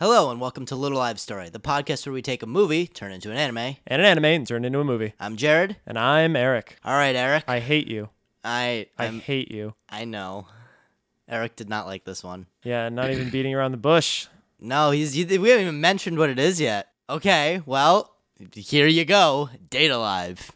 Hello and welcome to Little Live Story, the podcast where we take a movie, turn it into an anime. and an anime and turned into a movie. I'm Jared. And I'm Eric. All right, Eric. I hate you. I I I'm, hate you. I know. Eric did not like this one. Yeah, not even beating around the bush. No, he's he, we haven't even mentioned what it is yet. Okay, well, here you go. Date A Live.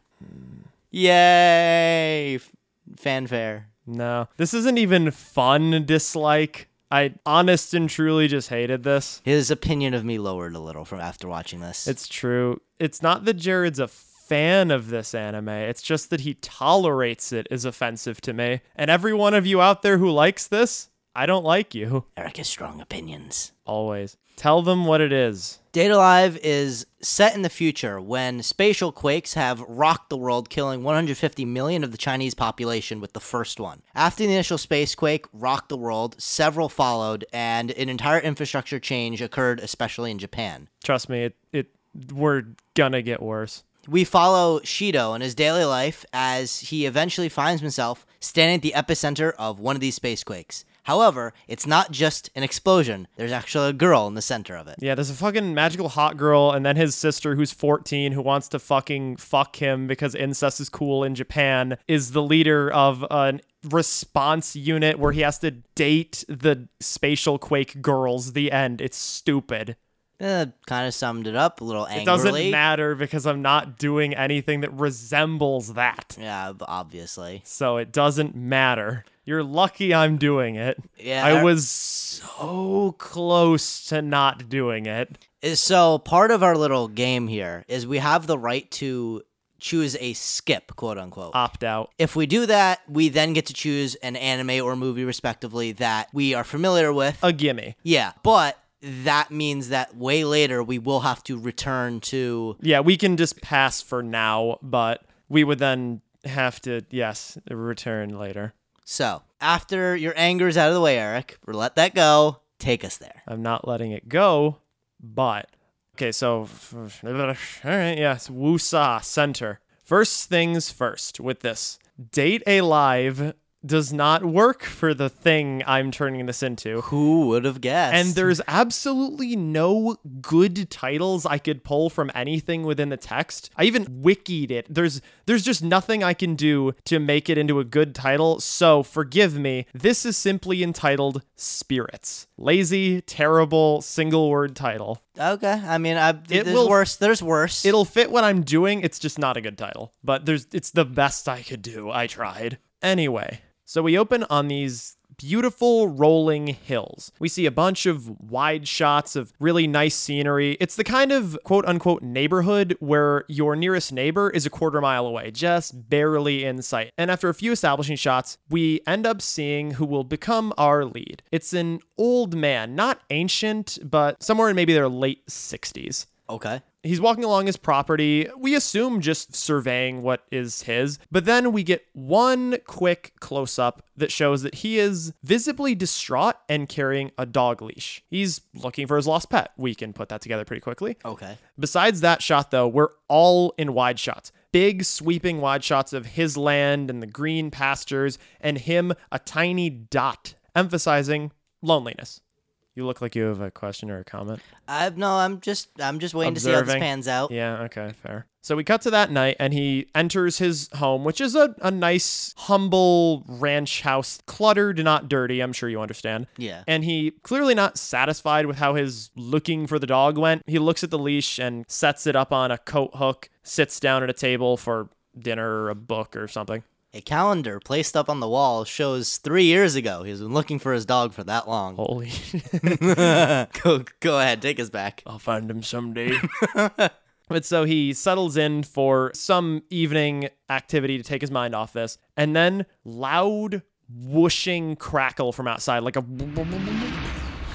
Yay! F- Fanfare. No. This isn't even fun dislike. I honest and truly just hated this. His opinion of me lowered a little from after watching this. It's true. It's not that Jared's a fan of this anime. It's just that he tolerates it is offensive to me. And every one of you out there who likes this, I don't like you. Eric has strong opinions. Always. Tell them what it is. Date A Live is set in the future when spatial quakes have rocked the world, killing 150 million of the Chinese population with the first one. After the initial space quake rocked the world, several followed, and an entire infrastructure change occurred, especially in Japan. Trust me, it, it we're gonna get worse. We follow Shido in his daily life as he eventually finds himself standing at the epicenter of one of these space quakes. However, it's not just an explosion, there's actually a girl in the center of it. Yeah, there's a fucking magical hot girl, and then his sister, who's 14, who wants to fucking fuck him because incest is cool in Japan, is the leader of an response unit where he has to date the spatial quake girls. The end. It's stupid. Uh, kind of summed it up a little angrily. It doesn't matter because I'm not doing anything that resembles that. Yeah, obviously. So it doesn't matter. You're lucky I'm doing it. Yeah, I I- was so close to not doing it. so part of our little game here is we have the right to choose a skip, quote unquote. Opt out. if we do that, we then get to choose an anime or movie, respectively, that we are familiar with. A gimme. yeah, but that means that way later we will have to return to. Yeah, we can just pass for now, but we would then have to, yes, return later. So after your anger is out of the way, Eric, let that go. Take us there. I'm not letting it go, but okay. So, all right, yes, Wusa Center. First things first. With this, date a live does not work for the thing I'm turning this into. Who would have guessed? And there's absolutely no good titles I could pull from anything within the text. I even wikied it. There's there's just nothing I can do to make it into a good title. So forgive me. This is simply entitled Spirits. Lazy, terrible, single word title. okay. I mean, I, It there's will- worse. There's worse. It'll fit what I'm doing. It's just not a good title. But there's it's the best I could do. I tried. Anyway, so we open on these beautiful rolling hills. We see a bunch of wide shots of really nice scenery. It's the kind of quote unquote neighborhood where your nearest neighbor is a quarter mile away, just barely in sight. And after a few establishing shots, we end up seeing who will become our lead. It's an old man, not ancient, but somewhere in maybe their late 60s. Okay. He's walking along his property. We assume just surveying what is his, but then we get one quick close up that shows that he is visibly distraught and carrying a dog leash. He's looking for his lost pet. We can put that together pretty quickly. Okay. Besides that shot, though, we're all in wide shots. Big sweeping wide shots of his land and the green pastures, and him a tiny dot, emphasizing loneliness. You look like you have a question or a comment. I no. I'm just. I'm just waiting to see how this pans out. Yeah, okay, fair. So we cut to that night, and he enters his home, which is a, a nice, humble ranch house, cluttered, not dirty. I'm sure you understand. Yeah. And he clearly not satisfied with how his looking for the dog went. He looks at the leash and sets it up on a coat hook, sits down at a table for dinner or a book or something. A calendar placed up on the wall shows three years ago. He's been looking for his dog for that long. Holy, go, go ahead, take us back. I'll find him someday. But so he settles in for some evening activity to take his mind off this, and then loud whooshing crackle from outside, like a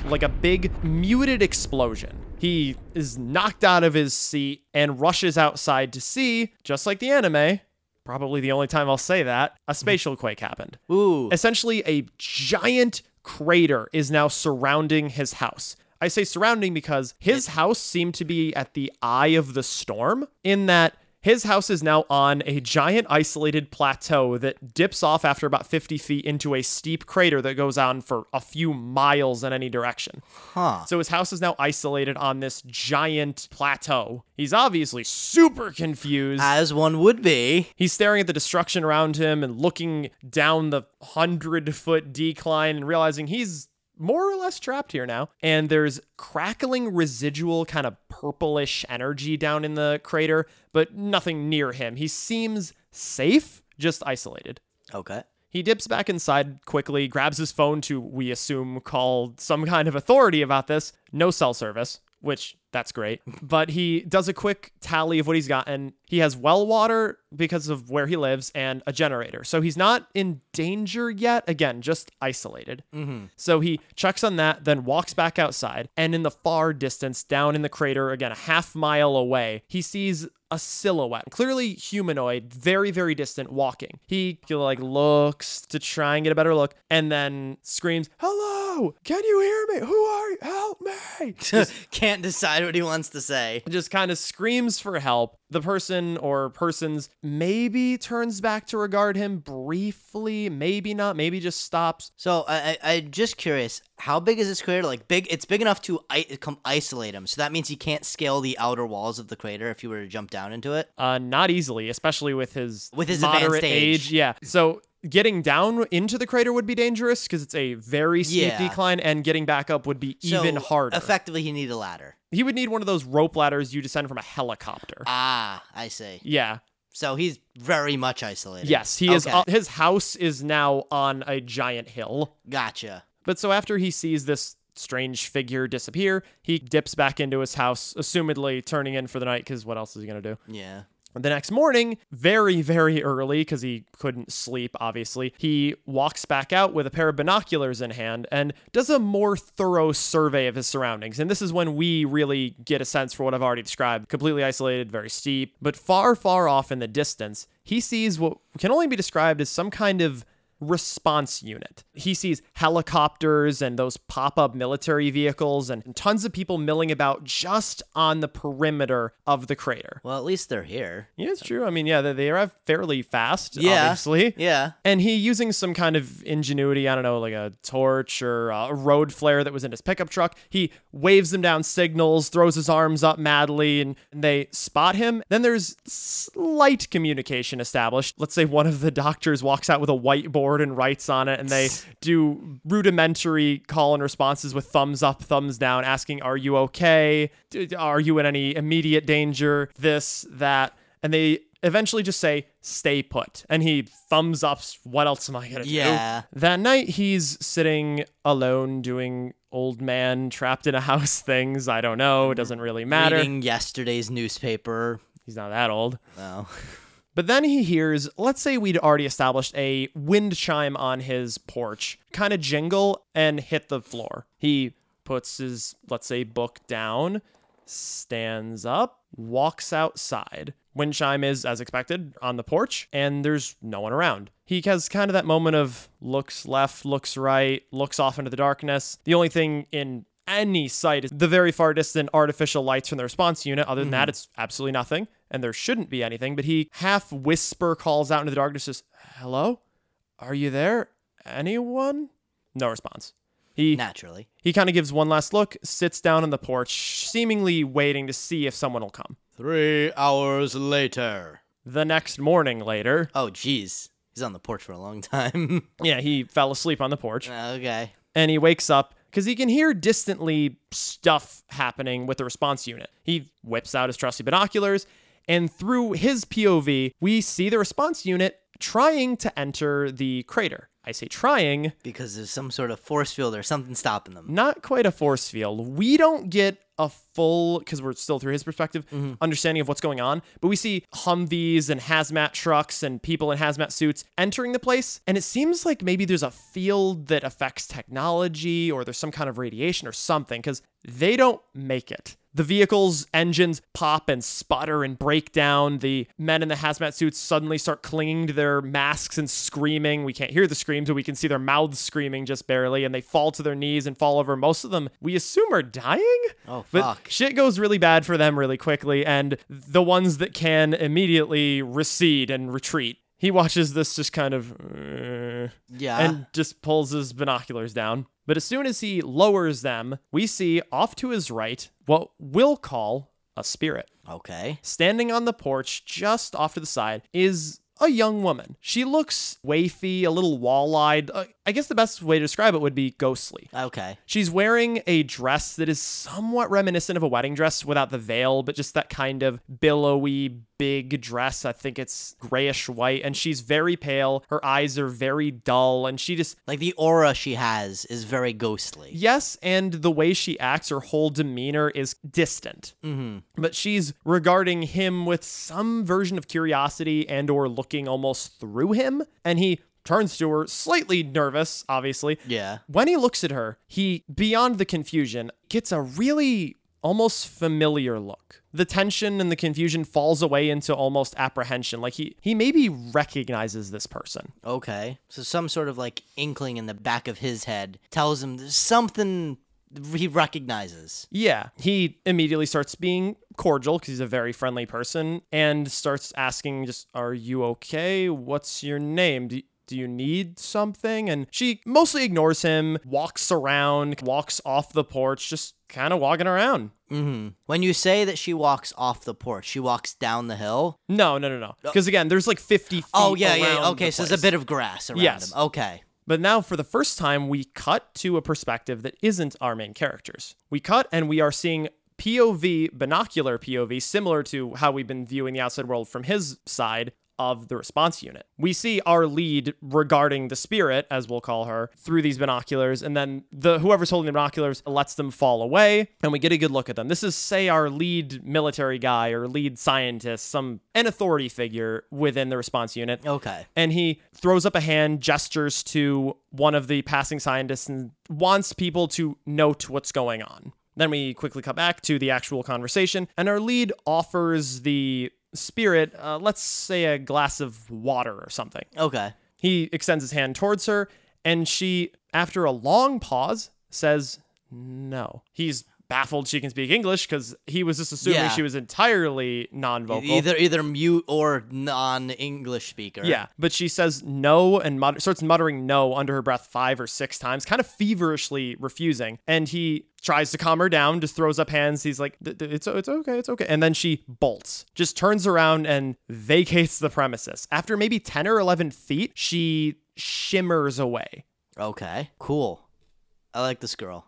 like a big muted explosion. He is knocked out of his seat and rushes outside to see, just like the anime, probably the only time I'll say that, a mm-hmm. spatial quake happened. Ooh, Essentially, a giant crater is now surrounding his house. I say surrounding because his house seemed to be at the eye of the storm, in that His house is now on a giant isolated plateau that dips off after about 50 feet into a steep crater that goes on for a few miles in any direction. Huh. So his house is now isolated on this giant plateau. He's obviously super confused. As one would be. He's staring at the destruction around him and looking down the hundred foot decline and realizing he's more or less trapped here now. And there's crackling residual kind of purplish energy down in the crater, but nothing near him. He seems safe, just isolated. Okay. He dips back inside quickly, grabs his phone to, we assume, call some kind of authority about this. No cell service, which that's great. But he does a quick tally of what he's got, and he has well water because of where he lives and a generator. So he's not in danger yet. Again, just isolated. Mm-hmm. So he checks on that, then walks back outside, and in the far distance, down in the crater, again, a half mile away, he sees a silhouette, clearly humanoid, very, very distant, walking. He like looks to try and get a better look, and then screams, "Hello! Can you hear me? Who are you? Help me!" Can't decide what he wants to say. just kind of screams for help. The person or persons maybe turns back to regard him briefly, maybe not, maybe just stops. So I, I I'm just curious, how big is this crater? Like big? It's big enough to I- come isolate him. So that means he can't scale the outer walls of the crater if he were to jump down into it. Uh, not easily, especially with his With his moderate advanced age. Yeah. So getting down into the crater would be dangerous because it's a very steep Yeah. decline, and getting back up would be even harder. Effectively, he need a ladder. he would need one of those rope ladders you descend from a helicopter. Ah, I see. yeah. So he's very much isolated. Yes, he is. Uh, his house is now on a giant hill. Gotcha. But so after he sees this strange figure disappear, he dips back into his house, assumedly turning in for the night because what else is he going to do? Yeah. The next morning, very, very early, because he couldn't sleep, obviously, he walks back out with a pair of binoculars in hand and does a more thorough survey of his surroundings. And this is when we really get a sense for what I've already described completely isolated, very steep, but far, far off in the distance, he sees what can only be described as some kind of response unit. He sees helicopters and those pop up military vehicles and tons of people milling about just on the perimeter of the crater. Well, at least they're here. Yeah, it's true. I mean, yeah, they, they arrive fairly fast, Yeah. obviously. Yeah. And he using some kind of ingenuity, I don't know, like a torch or a road flare that was in his pickup truck. He waves them down signals, throws his arms up madly, and they spot him. Then there's slight communication established. Let's say one of the doctors walks out with a whiteboard and writes on it, and they do rudimentary call and responses with thumbs up, thumbs down, asking, Are you okay? Are you in any immediate danger? This, that. And they eventually just say, stay put. And he thumbs up, what else am I do? Yeah. do? That night, he's sitting alone doing old man trapped in a house things. I don't know. It doesn't really matter. Reading yesterday's newspaper. He's not that old. Oh. But then he hears, let's say we'd already established a wind chime on his porch, kind of jingle and hit the floor. He puts his, let's say, book down, stands up, walks outside. Wind chime is, as expected, on the porch, and there's no one around. He has kind of that moment of looks left, looks right, looks off into the darkness. The only thing in any sight is the very far distant artificial lights from the response unit. Other than that, mm-hmm. it's absolutely nothing, and there shouldn't be anything. But he half whisper calls out into the darkness, says, "Hello, are you there? Anyone?" No response. He Naturally. he kind of gives one last look, sits down on the porch, seemingly waiting to see if someone will come. Three hours later. The next morning later, Oh, jeez. He's on the porch for a long time. yeah, he fell asleep on the porch. okay. and he wakes up because he can hear distantly stuff happening with the response unit. He whips out his trusty binoculars, and through his POV, we see the response unit trying to enter the crater. I say trying, Because there's some sort of force field or something stopping them. not quite a force field. We don't get a full, because we're still through his perspective, mm-hmm. understanding of what's going on. But we see Humvees and hazmat trucks and people in hazmat suits entering the place. And it seems like maybe there's a field that affects technology or there's some kind of radiation or something, because they don't make it. The vehicle's engines pop and sputter and break down. The men in the hazmat suits suddenly start clinging to their masks and screaming. We can't hear the screams, but we can see their mouths screaming just barely, and they fall to their knees and fall over. Most of them, we assume, are dying. Oh, But fuck. shit goes really bad for them really quickly, and the ones that can immediately recede and retreat. He watches this just kind of. uh, Yeah. and just pulls his binoculars down. But as soon as he lowers them, we see off to his right what we'll call a spirit. okay. Standing on the porch just off to the side is a young woman. She looks wafy, a little wall eyed. Uh, I guess the best way to describe it would be ghostly. Okay. She's wearing a dress that is somewhat reminiscent of a wedding dress without the veil, but just that kind of billowy, big dress. I think it's grayish white, and she's very pale. Her eyes are very dull, and she just. Like the aura she has is very ghostly. Yes, and the way she acts, her whole demeanor is distant. Mm-hmm. But she's regarding him with some version of curiosity and or looking almost through him, and he turns to her, slightly nervous, obviously, Yeah. when he looks at her, he, beyond the confusion, gets a really almost familiar look. The tension and the confusion falls away into almost apprehension. Like he he maybe recognizes this person. Okay. So some sort of like inkling in the back of his head tells him there's something he recognizes. Yeah, he immediately starts being cordial because he's a very friendly person and starts asking just are you okay? What's your name? Do do you need something? And she mostly ignores him, walks around, walks off the porch, just kind of walking around. hmm When you say that she walks off the porch, she walks down the hill. No, no, no, no. Because again, there's like 50 feet. Oh yeah, yeah. Okay, the so there's a bit of grass around Yes. him. Okay. But now, for the first time, we cut to a perspective that isn't our main characters. We cut and we are seeing POV, binocular POV, similar to how we've been viewing the outside world from his side of the response unit. We see our lead regarding the spirit, as we'll call her, through these binoculars, and then the whoever's holding the binoculars lets them fall away, and we get a good look at them. This is, say, our lead military guy or lead scientist, some an authority figure within the response unit Okay. and he throws up a hand, gestures to one of the passing scientists, and wants people to note what's going on. Then we quickly cut back to the actual conversation, and our lead offers the spirit, uh, let's say, a glass of water or something. Okay. He extends his hand towards her, and she, after a long pause, says no. He's baffled she can speak English because he was just assuming Yeah. she was entirely non vocal. Either either mute or non-English speaker. Yeah, but she says no and mut- starts muttering no under her breath five or six times, kind of feverishly refusing. And he tries to calm her down, just throws up hands. He's like, "Th- th- "It's it's okay, it's okay." And then she bolts, just turns around and vacates the premises. After maybe ten or eleven feet, she shimmers away. Okay. Cool. I like this girl.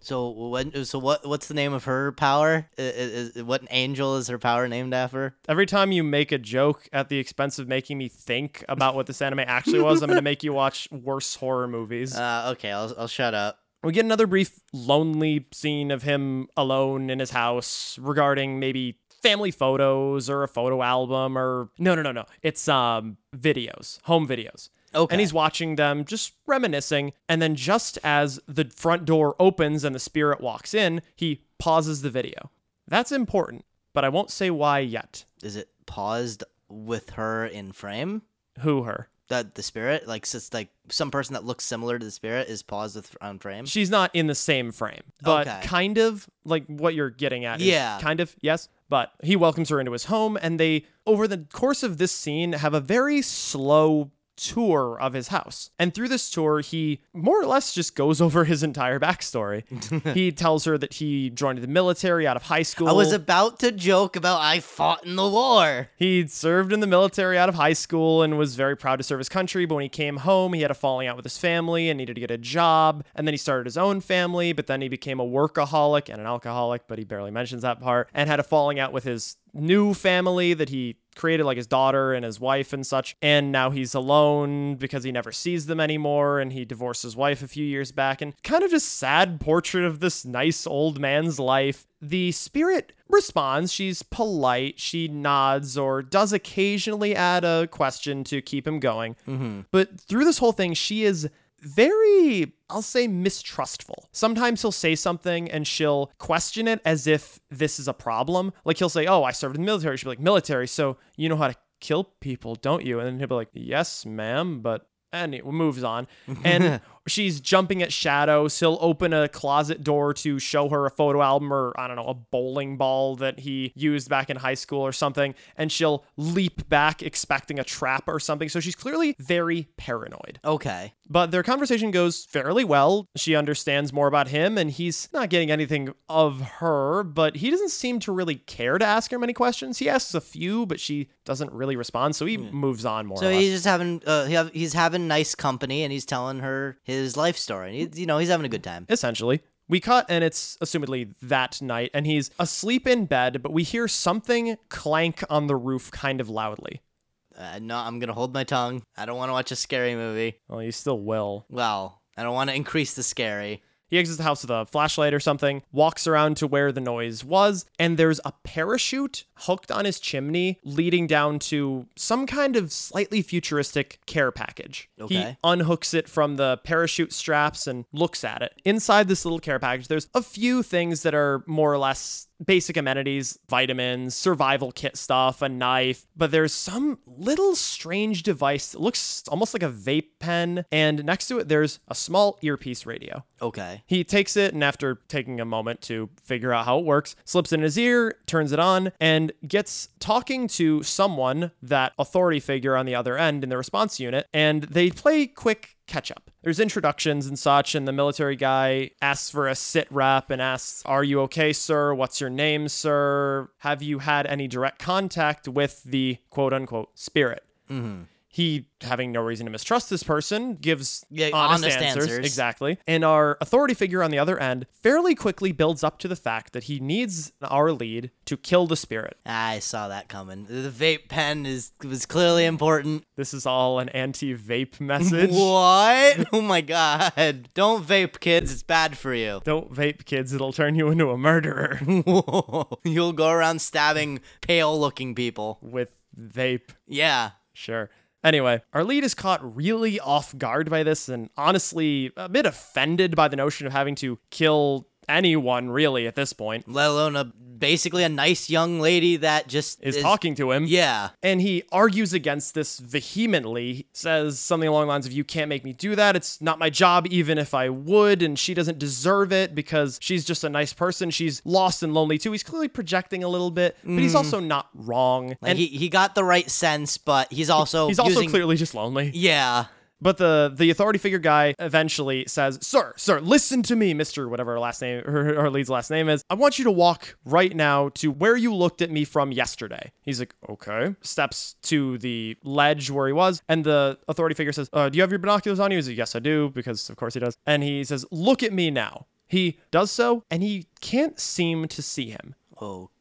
So when so what what's the name of her power? Is, is- what angel is her power named after? Every time you make a joke at the expense of making me think about what this anime actually was, I'm gonna make you watch worse horror movies. Uh, okay, I'll I'll shut up. We get another brief, lonely scene of him alone in his house regarding maybe family photos or a photo album or no, no, no, no. It's um videos, home videos. Okay. And he's watching them, just reminiscing. And then, just as the front door opens and the spirit walks in, he pauses the video. That's important, but I won't say why yet. Is it paused with her in frame? Who her? That the spirit, like, it's like some person that looks similar to the spirit is paused with on frame. She's not in the same frame, but Okay. kind of like what you're getting at. is Yeah. Kind of, yes. But he welcomes her into his home, and they, over the course of this scene, have a very slow tour of his house. And through this tour, he more or less just goes over his entire backstory. he tells her that he joined the military out of high school. I was about to joke about I fought in the war. He served in the military out of high school and was very proud to serve his country. But when he came home, he had a falling out with his family and needed to get a job. And then he started his own family, but then he became a workaholic and an alcoholic, but he barely mentions that part, and had a falling out with his new family that he created, like his daughter and his wife and such. And now he's alone because he never sees them anymore. And he divorced his wife a few years back. And kind of just sad portrait of this nice old man's life. The spirit responds. She's polite. She nods or does occasionally add a question to keep him going. Mm-hmm. But through this whole thing, she is very, I'll say, mistrustful. Sometimes he'll say something and she'll question it as if this is a problem. Like he'll say, Oh, I served in the military. She'll be like, Military, so you know how to kill people, don't you? And then he'll be like, Yes, ma'am, but and it moves on. And she's jumping at shadows. He'll open a closet door to show her a photo album or, I don't know, a bowling ball that he used back in high school or something. And she'll leap back expecting a trap or something. So she's clearly very paranoid. Okay. But their conversation goes fairly well. She understands more about him, and he's not getting anything of her, but he doesn't seem to really care to ask her many questions. He asks a few, but she doesn't really respond, so he moves on more. So or less. he's just having uh, he have, he's having nice company and he's telling her his life story. And he, you know, he's having a good time. essentially. We cut, and it's assumedly that night, and he's asleep in bed, but we hear something clank on the roof kind of loudly. Uh, no, I'm gonna hold my tongue. I don't want to watch a scary movie. Well, you still will. Well, I don't want to increase the scary. He exits the house with a flashlight or something, walks around to where the noise was, and there's a parachute hooked on his chimney leading down to some kind of slightly futuristic care package. He Okay. unhooks it from the parachute straps and looks at it. Inside this little care package, there's a few things that are more or less basic amenities, vitamins, survival kit stuff, a knife, but there's some little strange device that looks almost like a vape pen, and next to it, there's a small earpiece radio. Okay. He takes it and after taking a moment to figure out how it works, slips it in his ear, turns it on, and gets talking to someone, that authority figure on the other end in the response unit, and they play quick catch up. There's introductions and such, and the military guy asks for a sit rep and asks, Are you okay, sir? What's your name, sir? Have you had any direct contact with the quote unquote spirit? Mm-hmm. He, having no reason to mistrust this person, gives Yeah, honest, honest answers. answers. Exactly. And our authority figure on the other end fairly quickly builds up to the fact that he needs our lead to kill the spirit. I saw that coming. The vape pen is was clearly important. This is all an anti vape message. What? Oh my god. Don't vape, kids. It's bad for you. Don't vape, kids. It'll turn you into a murderer You'll go around stabbing pale looking people. with vape. Yeah. Sure. Anyway, our lead is caught really off guard by this and honestly a bit offended by the notion of having to kill anyone really at this point. Let alone a basically a nice young lady that just Is talking to him. Yeah. And he argues against this vehemently, says something along the lines of, You can't make me do that. It's not my job, even if I would. And she doesn't deserve it because she's just a nice person. She's lost and lonely too. He's clearly projecting a little bit, but he's mm. also not wrong. Like and he, he got the right sense, but he's also he's also using, clearly just lonely. Yeah. But the the authority figure guy eventually says, "Sir, sir, listen to me, Mister, whatever her last name, her, her lead's last name is. I want you to walk right now to where you looked at me from yesterday." He's like, "Okay." Steps to the ledge where he was, and the authority figure says, uh, "Do you have your binoculars on you?" He's like, "Yes, I do," because of course he does. And he says, "Look at me now." He does so, and he can't seem to see him. Okay.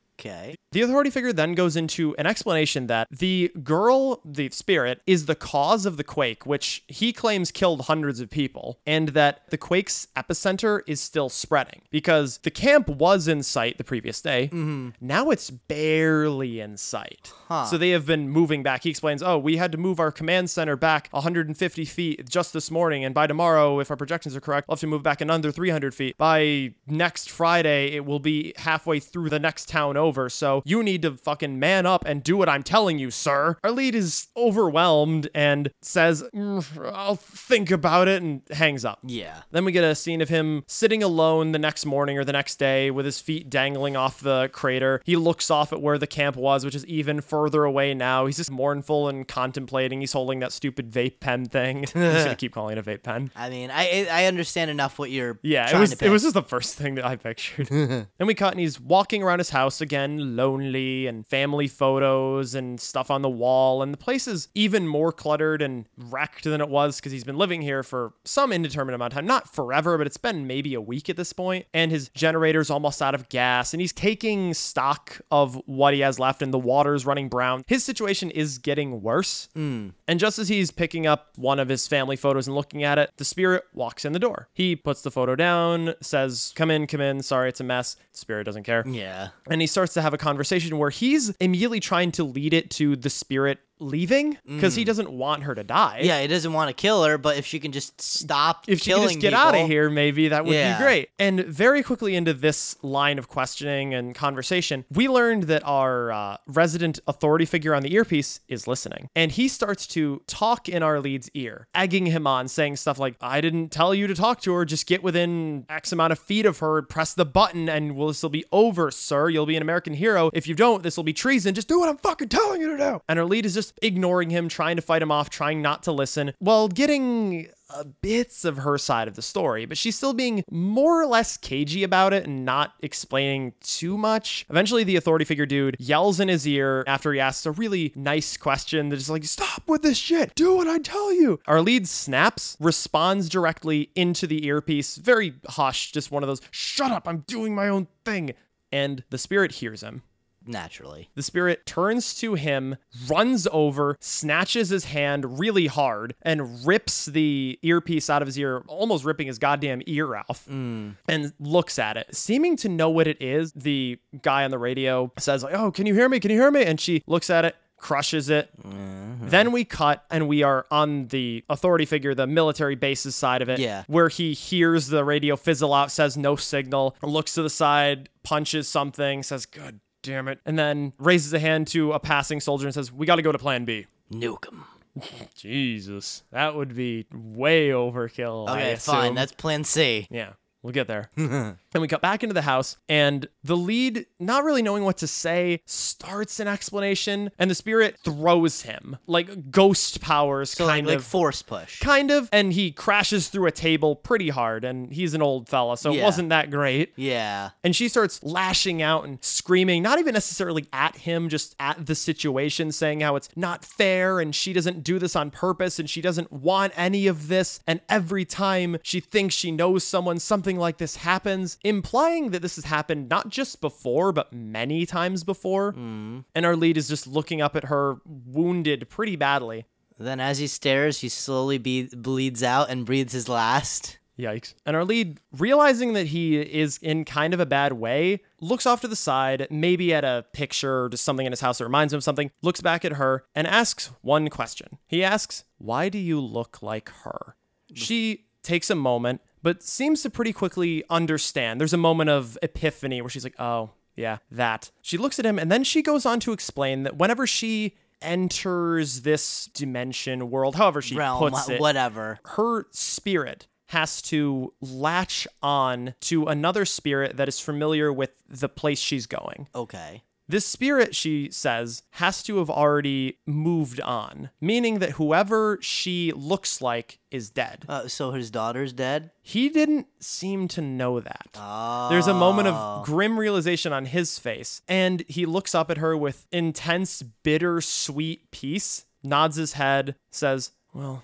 The authority figure then goes into an explanation that the girl, the spirit, is the cause of the quake, which he claims killed hundreds of people, and that the quake's epicenter is still spreading because the camp was in sight the previous day. Mm-hmm. Now it's barely in sight. So they have been moving back. He explains, oh, we had to move our command center back 150 feet just this morning, and by tomorrow, if our projections are correct, we'll have to move back another 300 feet. By next Friday, it will be halfway through the next town over. So you need to fucking man up and do what I'm telling you, sir. Our lead is overwhelmed and says, "Mm, I'll think about it, and hangs up. Yeah. Then we get a scene of him sitting alone the next morning or the next day with his feet dangling off the crater. He looks off at where the camp was, which is even further away now. He's just mournful and contemplating. He's holding that stupid vape pen thing. I'm just gonna keep calling it a vape pen. I mean, I I understand enough what you're Yeah, it was it was just the first thing that I pictured. then we cut and he's walking around his house again, lonely and family photos and stuff on the wall, and the place is even more cluttered and wrecked than it was because he's been living here for some indeterminate amount of time, not forever, but it's been maybe a week at this point, and his generator's almost out of gas, and he's taking stock of what he has left, and the water's running brown. His situation is getting worse. Hmm. And just as he's picking up one of his family photos and looking at it, the spirit walks in the door. He puts the photo down, says, Come in, come in. Sorry, it's a mess. The spirit doesn't care. Yeah. And he starts to have a conversation where he's immediately trying to lead it to the spirit leaving because he doesn't want her to die. Yeah, he doesn't want to kill her, but if she can just stop If she can just get people, out of here, maybe that would Yeah. be great. And very quickly into this line of questioning and conversation, we learned that our uh, resident authority figure on the earpiece is listening. And he starts to talk in our lead's ear, egging him on, saying stuff like, I didn't tell you to talk to her. Just get within X amount of feet of her, press the button, and will this will be over, sir. You'll be an American hero. If you don't, this will be treason. Just do what I'm fucking telling you to do. And our lead is just ignoring him, trying to fight him off, trying not to listen, while getting uh, bits of her side of the story, but she's still being more or less cagey about it and not explaining too much. Eventually, the authority figure dude yells in his ear after he asks a really nice question that's just like, Stop with this shit. Do what I tell you. Our lead snaps, responds directly into the earpiece, very hushed, just one of those, Shut up, I'm doing my own thing. And the spirit hears him. Naturally. The spirit turns to him, runs over, snatches his hand really hard, and rips the earpiece out of his ear, almost ripping his goddamn ear off, hmm. and looks at it. Seeming to know what it is, the guy on the radio says, like, Oh, can you hear me? Can you hear me? And she looks at it. Crushes it. Mm-hmm. Then we cut and we are on the authority figure, the military bases side of it, Yeah. where he hears the radio fizzle out, says no signal, looks to the side, punches something, says, God damn it, and then raises a hand to a passing soldier and says, We got to go to plan B. Nuke him. Jesus, that would be way overkill. I Okay, fine. That's plan C. Yeah, we'll get there. and we cut back into the house, and the lead, not really knowing what to say, starts an explanation, and the spirit throws him like ghost powers, So kind like of. Like force push. Kind of, and he crashes through a table pretty hard, and he's an old fella, so it wasn't that great. Yeah. And she starts lashing out and screaming, not even necessarily at him, just at the situation, saying how it's not fair and she doesn't do this on purpose and she doesn't want any of this. And every time she thinks she knows someone, something like this happens, implying that this has happened not just before, but many times before. Mm-hmm. And our lead is just looking up at her, wounded pretty badly. Then as he stares, he slowly be- bleeds out and breathes his last. Yikes. And our lead, realizing that he is in kind of a bad way, looks off to the side, maybe at a picture or just something in his house that reminds him of something, looks back at her, and asks one question. He asks, Why do you look like her? She takes a moment, but seems to pretty quickly understand. There's a moment of epiphany where she's like, Oh, yeah, that. She looks at him, and then she goes on to explain that whenever she enters this dimension world, however she Realm, puts it, whatever. her spirit has to latch on to another spirit that is familiar with the place she's going. Okay. This spirit, she says, has to have already moved on, meaning that whoever she looks like is dead. Uh, so his daughter's dead? He didn't seem to know that. Oh. There's a moment of grim realization on his face, and he looks up at her with intense, bitter, sweet peace, nods his head, says, Well,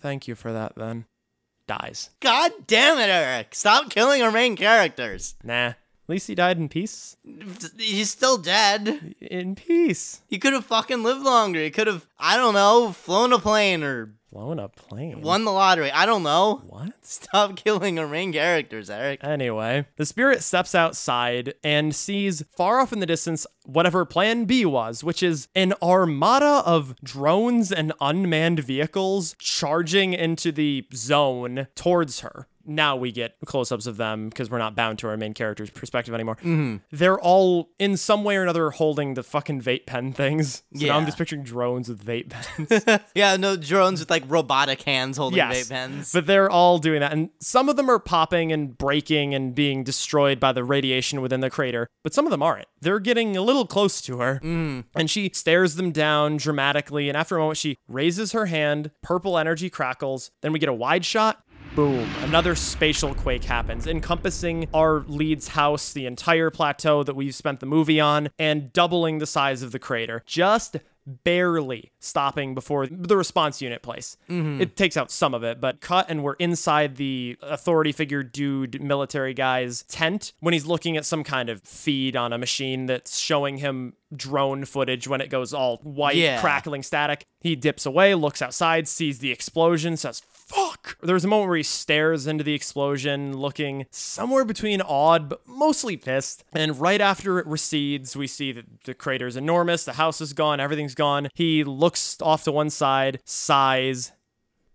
thank you for that then. Dies. God damn it, Eric. Stop killing our main characters. Nah. At least he died in peace. He's still dead. In peace. He could have fucking lived longer. He could have, I don't know, flown a plane or Blowing a plane. won the lottery. I don't know. What? Stop killing our main characters, Eric. Anyway, the spirit steps outside and sees far off in the distance whatever plan B was, which is an armada of drones and unmanned vehicles charging into the zone towards her. Now we get close ups of them because we're not bound to our main character's perspective anymore. Mm-hmm. They're all in some way or another holding the fucking vape pen things. So now I'm just picturing drones with vape pens. Yeah, no drones with like robotic hands holding yes. vape pens. But they're all doing that. And some of them are popping and breaking and being destroyed by the radiation within the crater, but some of them aren't. They're getting a little close to her. Mm-hmm. And she stares them down dramatically. And after a moment, she raises her hand, purple energy crackles. Then we get a wide shot. Boom. Another spatial quake happens, encompassing our lead's house, the entire plateau that we've spent the movie on, and doubling the size of the crater. Just barely stopping before the response unit place. Mm-hmm. It takes out some of it, but cut and we're inside the authority figure dude military guy's tent when he's looking at some kind of feed on a machine that's showing him drone footage when it goes all white, Yeah. crackling static. He dips away, looks outside, sees the explosion, says, fuck? There's a moment where he stares into the explosion, looking somewhere between awed but mostly pissed. And right after it recedes, we see that the crater's enormous, the house is gone, everything's gone. He looks off to one side, sighs,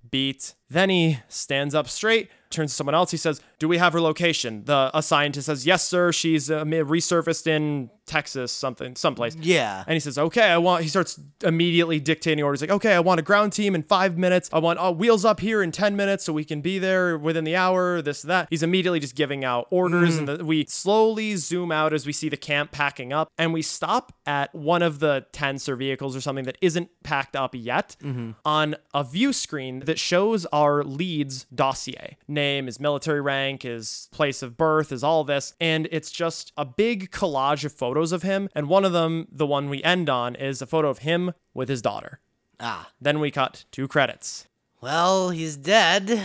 beat. Then he stands up straight, turns to someone else. He says, "Do we have her location?" The a scientist says, "Yes, sir. She's uh, resurfaced in Texas, something, someplace." Yeah. And he says, "Okay, I want." He starts immediately dictating orders, like, "Okay, I want a ground team in five minutes. I want uh, wheels up here in ten minutes, so we can be there within the hour. This, that." He's immediately just giving out orders, and the, we slowly zoom out as we see the camp packing up, and we stop at one of the tents or vehicles or something that isn't packed up yet on a view screen that shows our lead's dossier, name, his military rank, his place of birth, is all this, and it's just a big collage of photos of him, and one of them, the one we end on, is a photo of him with his daughter. Ah. Then we cut two credits. Well, he's dead.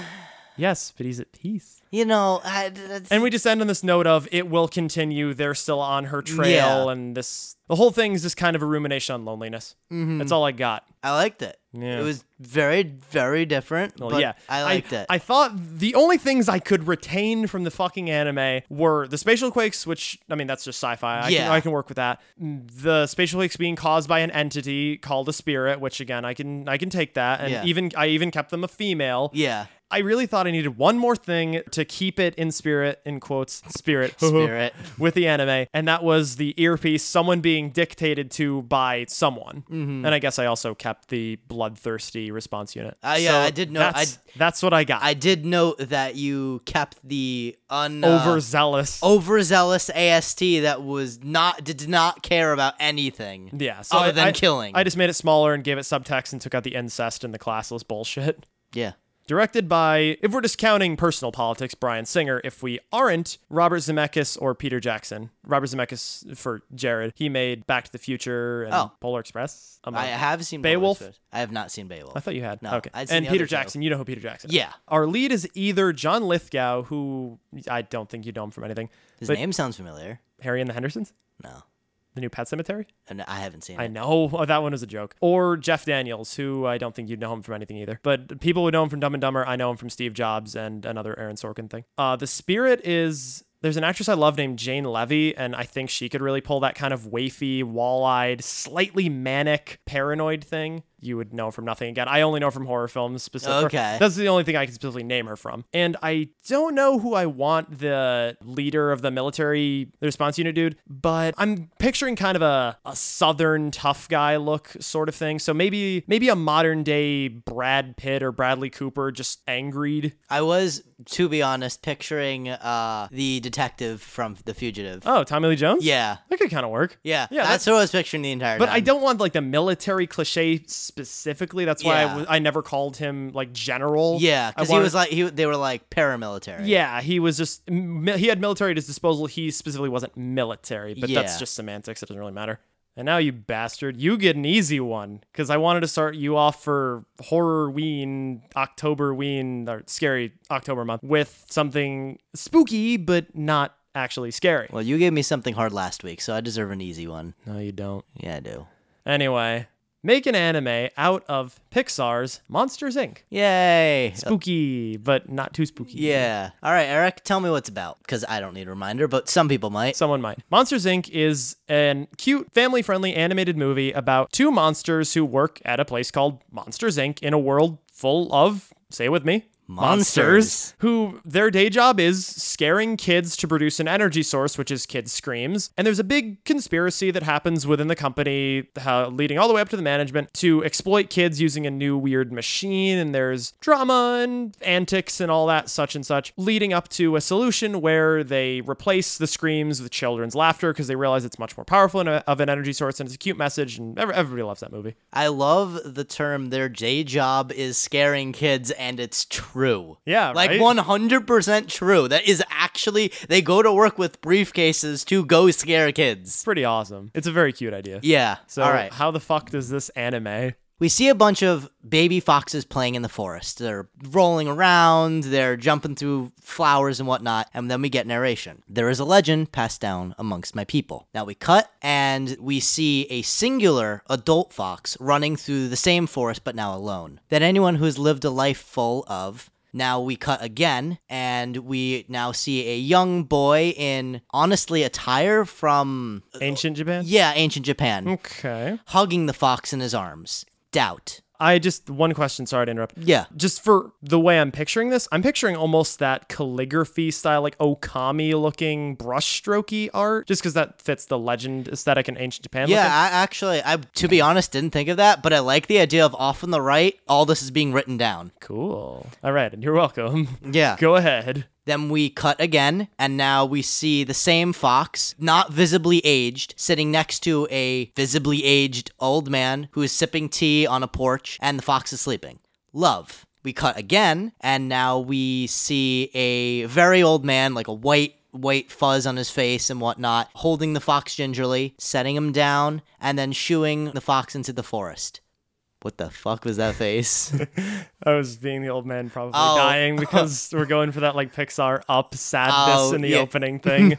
Yes, but he's at peace. You know, I, And we just end on this note of it will continue. They're still on her trail, Yeah. and this the whole thing is just kind of a rumination on loneliness. Mm-hmm. That's all I got. I liked it. Yeah. It was very, very different. Well, but yeah, I liked it. I thought the only things I could retain from the fucking anime were the spatial quakes, which I mean that's just sci-fi. I, can, Yeah. I can work with that. Mm, the spatial quakes being caused by an entity called a spirit, which again I can I can take that, and Yeah. even I even kept them a female. yeah. I really thought I needed one more thing to keep it in spirit, in quotes, spirit, Spirit. with the anime, and that was the earpiece, someone being dictated to by someone. Mm-hmm. And I guess I also kept the bloodthirsty response unit. Uh, yeah, I did know- That's, that's what I got. I did note that you kept the un uh, Overzealous. overzealous AST that was not did not care about anything. yeah, so other I- than I- killing. I just made it smaller and gave it subtext and took out the incest and the classless bullshit. yeah. Directed by, if we're discounting personal politics, Bryan Singer. If we aren't, Robert Zemeckis or Peter Jackson. Robert Zemeckis for Jared. He made Back to the Future and Oh. Polar Express. I have seen Beowulf? Beowulf. I have not seen Beowulf. I thought you had. No, okay. And Peter. Jackson. You know who Peter Jackson is. Yeah. Our lead is either John Lithgow, who I don't think you know him from anything. His name sounds familiar. Harry and the Hendersons? No, The new Pet Sematary? and I haven't seen it. I it. know oh, that one was a joke. Or Jeff Daniels, who I don't think you'd know him from anything either. But people would know him from Dumb and Dumber. I know him from Steve Jobs and another Aaron Sorkin thing. Uh, the Spirit is there's an actress I love named Jane Levy, and I think she could really pull that kind of wafy, wall-eyed, slightly manic, paranoid thing. You would know from nothing again. I only know from horror films specifically. Okay. That's the only thing I can specifically name her from. And I don't know who I want the leader of the military the response unit dude, but I'm picturing kind of a, a southern tough guy look sort of thing. So maybe maybe a modern day Brad Pitt or Bradley Cooper just angried. I was, to be honest, picturing uh the detective from The Fugitive. Oh, Tommy Lee Jones? Yeah, That could kind of work. yeah, Yeah, That's what I was picturing the entire But time. But I don't want like the military cliche specifically. That's why I Yeah. w- I never called him like general. Yeah, I because he wanted- was like he. They were like paramilitary. Yeah, he was just mi- he had military at his disposal. He specifically wasn't military, but that's Yeah. just semantics. It doesn't really matter. And now you bastard, you get an easy one because I wanted to start you off for horror ween October ween or scary October month with something spooky but not actually scary. Well, you gave me something hard last week, so I deserve an easy one. No, you don't. Yeah, I do. Anyway, make an anime out of Pixar's Monsters Inc. Yay! Spooky, but not too spooky. Yeah. All right, Eric, tell me what's about, because I don't need a reminder, but some people might. Someone might. Monsters Inc. is an cute, family friendly animated movie about two monsters who work at a place called Monsters Inc. in a world full of, say with me, Monsters. who their day job is scaring kids to produce an energy source, which is kids' screams. And there's a big conspiracy that happens within the company, how, leading all the way up to the management, to exploit kids using a new weird machine. And there's drama and antics and all that, such and such, leading up to a solution where they replace the screams with children's laughter because they realize it's much more powerful in a- uh, of an energy source and it's a cute message. And everybody loves that movie. I love the term their day job is scaring kids, and it's true. Yeah, Like right? 100% true. That is actually, they go to work with briefcases to go scare kids. Pretty awesome. It's a very cute idea. Yeah. So, All right. how the fuck does this anime We see a bunch of baby foxes playing in the forest. They're rolling around, they're jumping through flowers and whatnot, and then we get narration. There is a legend passed down amongst my people. Now we cut and we see a singular adult fox running through the same forest but now alone. That anyone who has lived a life full of now we cut again, and we now see a young boy in honestly attire from Ancient Japan? yeah, ancient Japan, Okay. hugging the fox in his arms. Doubt. I just, one question, sorry to interrupt. Yeah. Just for the way I'm picturing this, I'm picturing almost that calligraphy style, like Okami looking brushstrokey art, just because that fits the legend aesthetic in ancient Japan. Yeah, looking. I actually, I to be honest, didn't think of that, but I like the idea of off on the right, all this is being written down. Cool. All right, and you're welcome. Yeah. Go ahead. Then we cut again, and now we see the same fox, not visibly aged, sitting next to a visibly aged old man who is sipping tea on a porch, and the fox is sleeping. Love. We cut again, and now we see a very old man, like a white white fuzz on his face and whatnot, holding the fox gingerly, setting him down, and then shooing the fox into the forest. What the fuck was that face? I was being the old man, probably Oh. dying because we're going for that like Pixar up sadness Oh, in the yeah. opening thing.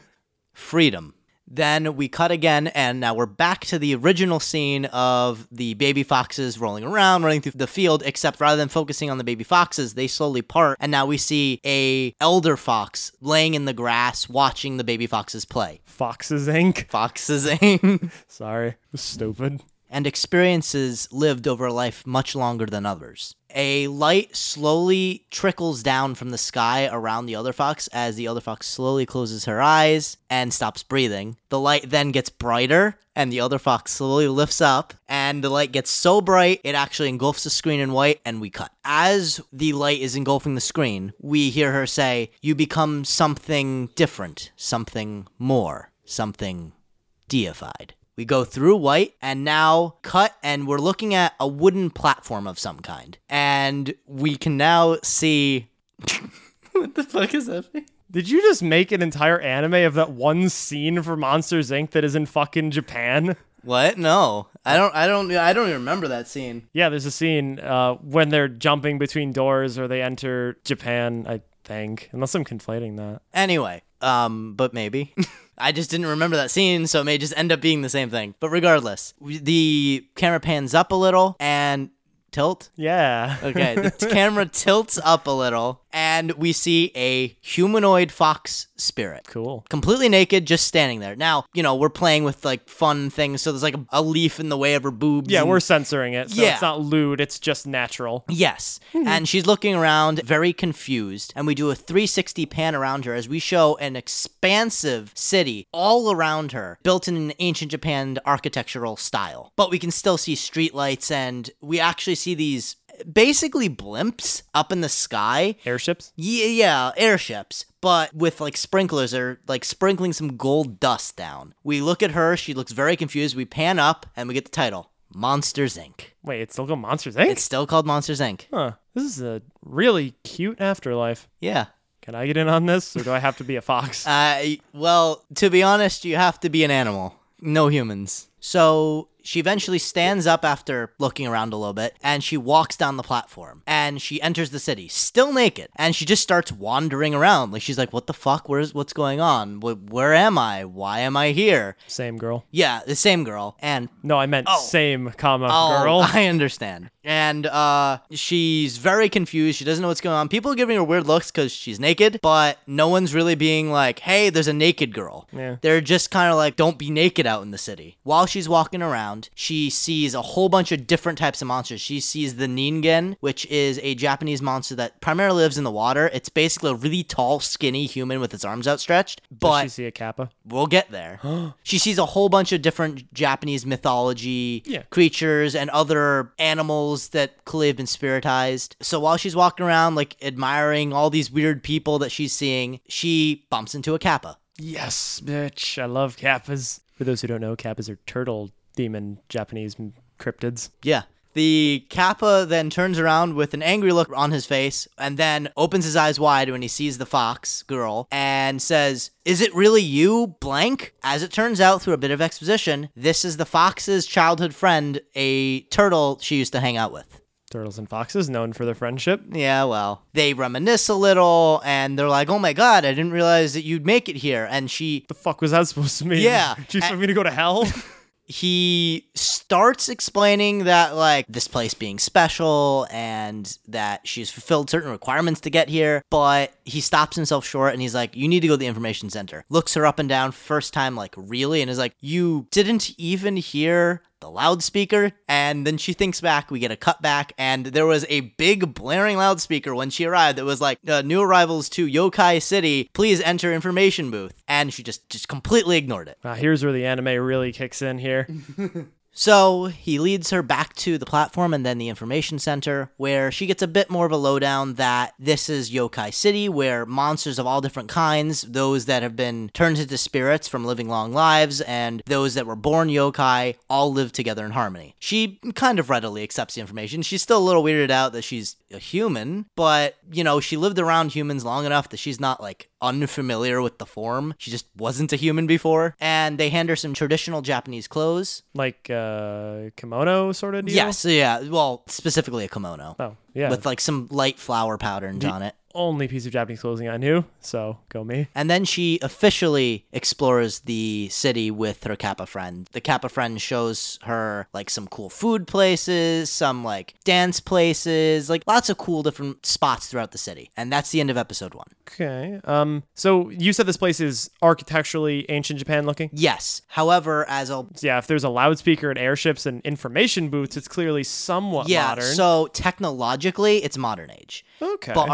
freedom. Then we cut again, and now we're back to the original scene of the baby foxes rolling around, running through the field. Except rather than focusing on the baby foxes, they slowly part, and now we see a elder fox laying in the grass, watching the baby foxes play. Foxes Inc. Foxes aim Sorry, was stupid. And experiences lived over a life much longer than others. A light slowly trickles down from the sky around the other fox as the other fox slowly closes her eyes and stops breathing. The light then gets brighter and the other fox slowly lifts up and the light gets so bright it actually engulfs the screen in white and we cut. As the light is engulfing the screen, we hear her say, "You become something different, something more, something deified." We go through white and now cut, and we're looking at a wooden platform of some kind. And we can now see. what the fuck is that? Did you just make an entire anime of that one scene for Monsters Inc. that is in fucking Japan? What? No, I don't. I don't. I don't even remember that scene. Yeah, there's a scene uh, when they're jumping between doors or they enter Japan, I think. Unless I'm conflating that. Anyway, um, but maybe. I just didn't remember that scene, so it may just end up being the same thing. But regardless, the camera pans up a little and tilt. Yeah. Okay, the t- camera tilts up a little, and we see a humanoid fox spirit. cool. Completely naked, just standing there. Now, you know, we're playing with like fun things, so there's like a, a leaf in the way of her boobs. Yeah, and- we're censoring it, so Yeah. it's not lewd, it's just natural. Yes. Mm-hmm. And she's looking around, very confused. And we do a 360 pan around her as we show an expansive city all around her, built in an ancient Japan architectural style. But we can still see streetlights, and we actually see these basically blimps up in the sky. Airships? Yeah, yeah, airships, but with like sprinklers or like sprinkling some gold dust down. We look at her, she looks very confused. We pan up, and we get the title Monsters Inc. Wait, it's still called Monsters Inc? It's still called Monsters Inc. Huh. This is a really cute afterlife. Yeah. Can I get in on this, or do I have to be a fox? Uh, well, to be honest, you have to be an animal. No humans. So she eventually stands up after looking around a little bit and she walks down the platform and she enters the city still naked and she just starts wandering around like she's like what the fuck where's what's going on Wh- where am i why am i here Same girl. yeah the same girl and No, I meant oh. same, comma, Oh, girl. I understand. And uh, she's very confused. She doesn't know what's going on. People are giving her weird looks because she's naked, but no one's really being like, hey, there's a naked girl. Yeah. They're just kind of like, don't be naked out in the city. While she's walking around, she sees a whole bunch of different types of monsters. She sees the Ningen, which is a Japanese monster that primarily lives in the water. It's basically a really tall, skinny human with its arms outstretched. Does But she see a kappa? We'll get there. she sees a whole bunch of different Japanese mythology Yeah. creatures and other animals that clearly have been spiritized. So while she's walking around, like admiring all these weird people that she's seeing, she bumps into a kappa. Yes, bitch. I love kappas. For those who don't know, kappas are turtle demon Japanese cryptids. Yeah. The Kappa then turns around with an angry look on his face and then opens his eyes wide when he sees the fox girl and says, Is it really you, blank? As it turns out, through a bit of exposition, this is the fox's childhood friend, a turtle she used to hang out with. Turtles and foxes, known for their friendship. Yeah, well, they reminisce a little and they're like, oh my god, I didn't realize that you'd make it here. And she The fuck was that supposed to mean? Yeah. Do you expect me to go to hell? he starts explaining that like this place being special and that she's fulfilled certain requirements to get here but he stops himself short and he's like you need to go to the information center. Looks her up and down first time like really and is like you didn't even hear the loudspeaker and then she thinks back we get a cut back and there was a big blaring loudspeaker when she arrived that was like uh, new arrivals to yokai city please enter information booth and she just just completely ignored it Ah, here's where the anime really kicks in here. so he leads her back to the platform and then the information center, where she gets a bit more of a lowdown that this is Yokai City, where monsters of all different kinds, those that have been turned into spirits from living long lives, and those that were born yokai, all live together in harmony. She kind of readily accepts the information. She's still a little weirded out that she's a human, but, you know, she lived around humans long enough that she's not like unfamiliar with the form. She just wasn't a human before. And they hand her some traditional Japanese clothes. Like uh kimono sort of deal? Yes, yeah. Well, specifically a kimono Oh, yeah. with like some light flower patterns on it. Only piece of Japanese clothing I knew, so go me. And then she officially explores the city with her Kappa friend. The Kappa friend shows her like some cool food places, some like dance places, like lots of cool different spots throughout the city. And that's the end of episode one. Okay. Um so you said this place is architecturally ancient Japan looking? Yes. However, as I'll yeah, if there's a loudspeaker and airships and information booths, it's clearly somewhat yeah, modern. so technologically it's modern age, okay. but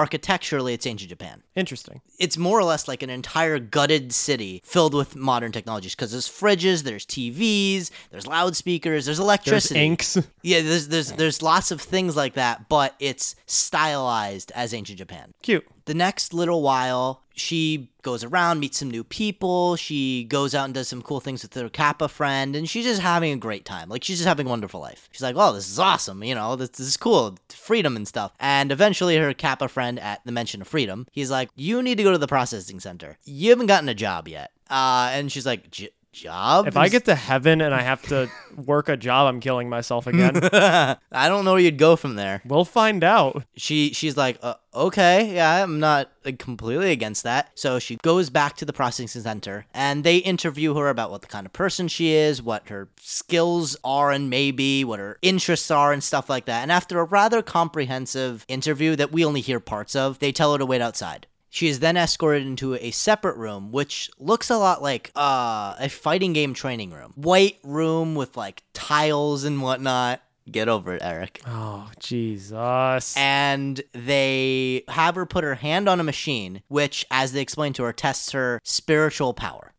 architecturally it's ancient Japan. Interesting. it's more or less like an entire gutted city filled with modern technologies because there's fridges, there's TVs, there's loudspeakers, there's There's electricity. inks. Yeah, there's there's there's lots of things like that, but it's stylized as ancient Japan. Cute. The next little while, she goes around, meets some new people. She goes out and does some cool things with her Kappa friend, and she's just having a great time. Like she's just having a wonderful life. She's like, "Oh, this is awesome! You know, this, this is cool, freedom and stuff." And eventually, her Kappa friend, at the mention of freedom, he's like, "You need to go to the processing center. You haven't gotten a job yet." Uh, and she's like, "J- "Job? If I get to heaven and I have to work a job, I'm killing myself again. I don't know where you'd go from there." we'll find out. she she's like uh, okay yeah i'm not like, completely against that so she goes back to the processing center and they interview her about what the kind of person she is what her skills are and maybe what her interests are and stuff like that and after a rather comprehensive interview that we only hear parts of they tell her to wait outside she is then escorted into a separate room, which looks a lot like uh, a fighting game training room. White room with like tiles and whatnot. Get over it, Eric Oh, Jesus. and they have her put her hand on a machine, which, as they explain to her, tests her spiritual power.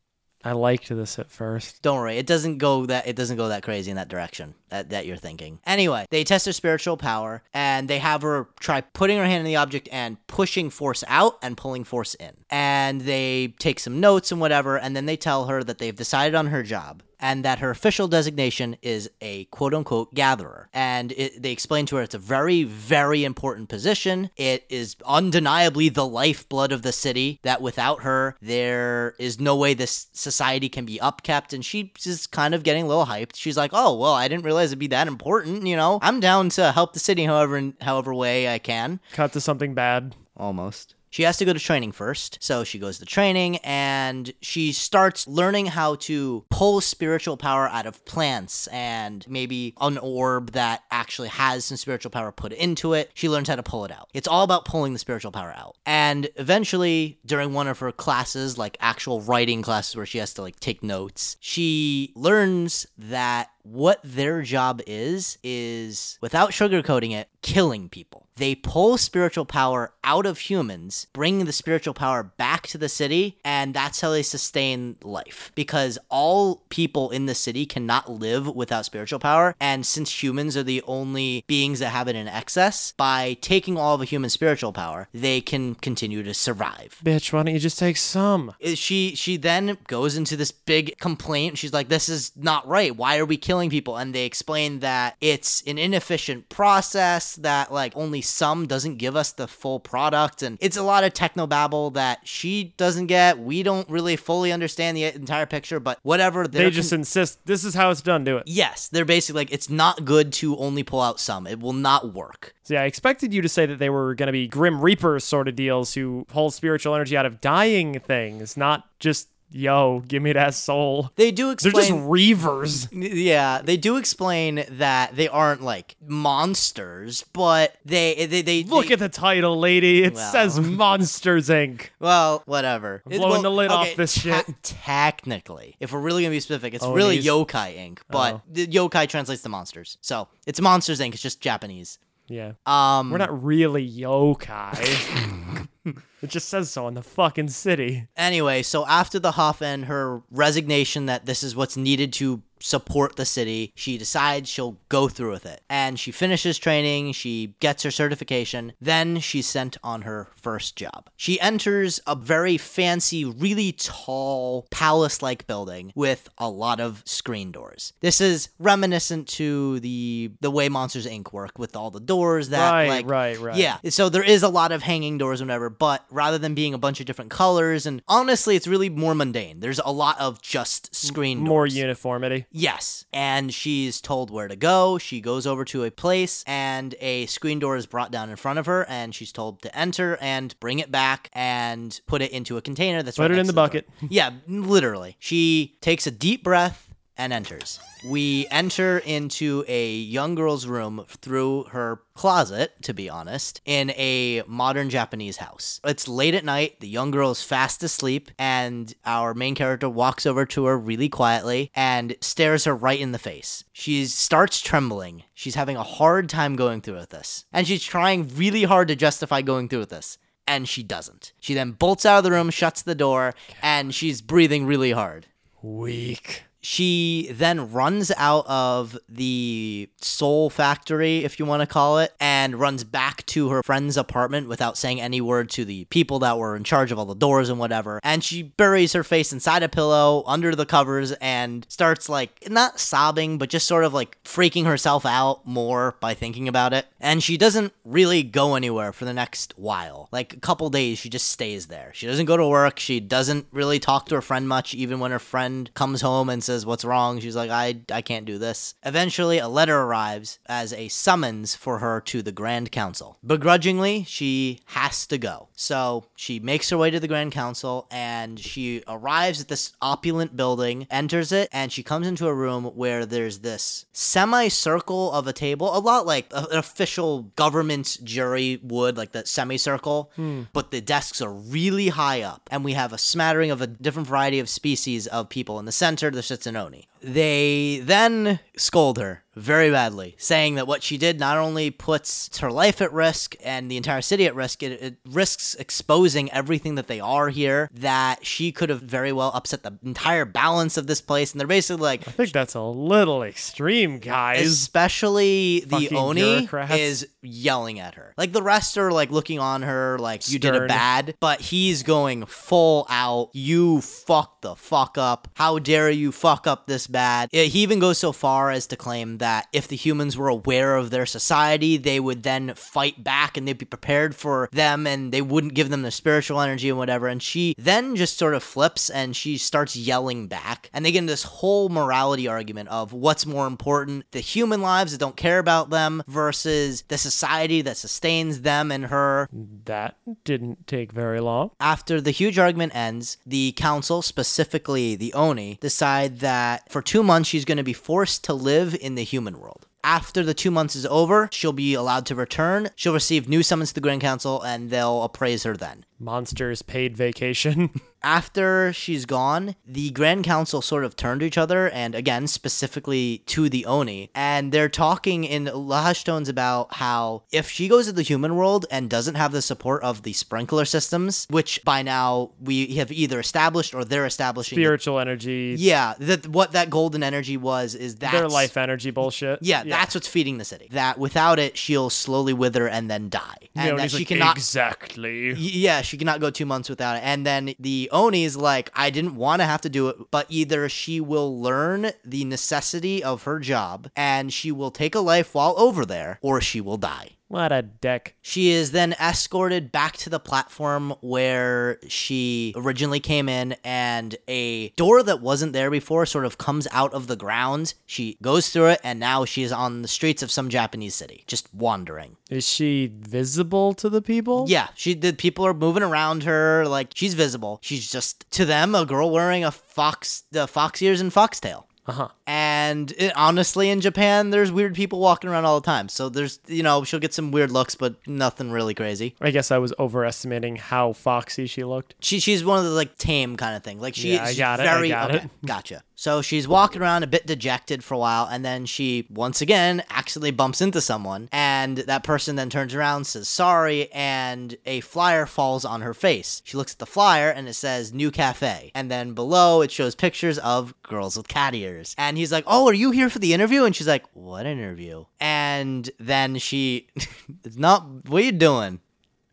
I liked this at first. Don't worry, it doesn't go that it doesn't go that crazy in that direction that, that you're thinking. Anyway, they test her spiritual power and they have her try putting her hand in the object and pushing force out and pulling force in. And they take some notes and whatever, and then they tell her that they've decided on her job and that her official designation is a quote unquote gatherer. And it, they explain to her it's a very, very important position. It is undeniably the lifeblood of the city, that without her, there is no way this society can be upkept. And she's just kind of getting a little hyped. She's like, oh, well, I didn't realize it'd be that important. You know, I'm down to help the city however, however way I can. Cut to something bad. Almost. She has to go to training first. So she goes to training and she starts learning how to pull spiritual power out of plants and maybe an orb that actually has some spiritual power put into it. She learns how to pull it out. It's all about pulling the spiritual power out. And eventually, during one of her classes, like actual writing classes where she has to like take notes, she learns that what their job is is without sugarcoating it killing people they pull spiritual power out of humans, bringing the spiritual power back to the city, and that's how they sustain life. Because all people in the city cannot live without spiritual power, and since humans are the only beings that have it in excess, by taking all of a human spiritual power, they can continue to survive. Bitch, why don't you just take some? She she then goes into this big complaint. She's like, "This is not right. Why are we killing people?" And they explain that it's an inefficient process that like only some doesn't give us the full product, and it's a lot of technobabble that she doesn't get. We don't really fully understand the entire picture, but whatever. They just con- insist this is how it's done. Do it. yes, they're basically like it's not good to only pull out some. It will not work. So yeah, I expected you to say that they were going to be Grim Reapers sort of deals who pull spiritual energy out of dying things, not just yo, give me that soul. They do They're just reavers. Yeah, they do explain that they aren't like monsters, but they they they Look they- at the title, lady. It Well. says Monsters Inc. well, whatever. It- blowing well, the lid off this te- shit. Technically, if we're really gonna be specific, it's Oh, really these- Yokai Inc. But Oh. the Yokai translates to monsters, so it's Monsters Inc. It's just Japanese. Yeah. Um, We're not really yokai. it just says so in the fucking city. Anyway, so after the huff and her resignation that this is what's needed to support the city, she decides she'll go through with it. And she finishes training, she gets her certification, then she's sent on her first job. She enters a very fancy, really tall, palace like building with a lot of screen doors. This is reminiscent to the the way Monsters Inc. work with all the doors that Right, like right, right. Yeah, so there is a lot of hanging doors, or whatever. But rather than being a bunch of different colors, and honestly, it's really more mundane. There's a lot of just screen More uniformity. Yes, and she's told where to go. She goes over to a place, and a screen door is brought down in front of her, and she's told to enter and bring it back and put it into a container that's Put right it in next the to door. bucket. Yeah, literally. She takes a deep breath and enters. We enter into a young girl's room through her closet, to be honest, in a modern Japanese house. It's late at night, the young girl is fast asleep, and our main character walks over to her really quietly and stares her right in the face. She starts trembling. She's having a hard time going through with this. And she's trying really hard to justify going through with this and she doesn't. She then bolts out of the room, shuts the door, and she's breathing really hard. Weak. She then runs out of the soul factory, if you want to call it, and runs back to her friend's apartment without saying any word to the people that were in charge of all the doors and whatever. And she buries her face inside a pillow under the covers and starts like not sobbing, but just sort of like freaking herself out more by thinking about it. And she doesn't really go anywhere for the next while. Like a couple days, she just stays there. She doesn't go to work. She doesn't really talk to her friend much, even when her friend comes home and says, What's wrong? She's like, I, I can't do this. Eventually, a letter arrives as a summons for her to the Grand Council. Begrudgingly, she has to go. So she makes her way to the Grand Council and she arrives at this opulent building, enters it, and she comes into a room where there's this semicircle of a table, a lot like an official government jury would, like the semicircle, hmm. but the desks are really high up, and we have a smattering of a different variety of species of people. In the center, there sits an Oni. They then scold her very badly, saying that what she did not only puts her life at risk and the entire city at risk, it, it risks exposing everything that they are here, that she could have very well upset the entire balance of this place. And they're basically like, I think that's a little extreme, guys. especially the Oni bureaucrats. is yelling at her. Like the rest are like looking on her like you did a bad, but he's going full out. You fucked the fuck up. How dare you fuck up this bad? He even goes so far as to claim that if the humans were aware of their society, they would then fight back and they'd be prepared for them and they wouldn't give them the spiritual energy and whatever. And she then just sort of flips and she starts yelling back. And they get into this whole morality argument of what's more important the human lives that don't care about them versus the society that sustains them and her. that didn't take very long. After the huge argument ends, the council, specifically the Oni, decide that for two months she's going to be forced to live in the human world. After the two months is over, she'll be allowed to return. She'll receive new summons to the Grand Council and they'll appraise her then. Monsters paid vacation. after she's gone, the Grand Council sort of turn to each other, and again, specifically to the Oni, and they're talking in lahash tones about how if she goes to the human world and doesn't have the support of the sprinkler systems, which by now we have either established or they're establishing. Spiritual energy. yeah, that what that golden energy was is that Their life energy bullshit. Yeah, that's what's feeding the city. That without it, she'll slowly wither and then die, and You know, that she like, cannot exactly. Yeah, she cannot go two months without it. And then the Oni's like, I didn't want to have to do it, but either she will learn the necessity of her job and she will take a life while over there, or she will die. What a dick. She is then escorted back to the platform where she originally came in, and a door that wasn't there before sort of comes out of the ground. She goes through it, and now she is on the streets of some Japanese city, just wandering. Is she visible to the people? Yeah, she the people are moving around her like she's visible. She's just to them a girl wearing a fox the fox ears and foxtail. Uh huh. And it, honestly, in Japan, there's weird people walking around all the time. So there's, you know, she'll get some weird looks, but nothing really crazy. I guess I was overestimating how foxy she looked. She she's one of the like tame kind of thing. Like she, Yeah, I she's got it, I got okay. it. Gotcha. So she's walking around a bit dejected for a while, and then she once again accidentally bumps into someone, and that person then turns around, says sorry, and a flyer falls on her face. She looks at the flyer, and it says "New Cafe," and then below it shows pictures of girls with cat ears. And he's like, "Oh, are you here for the interview?" And she's like, "What interview?" And then she, it's not. What are you doing?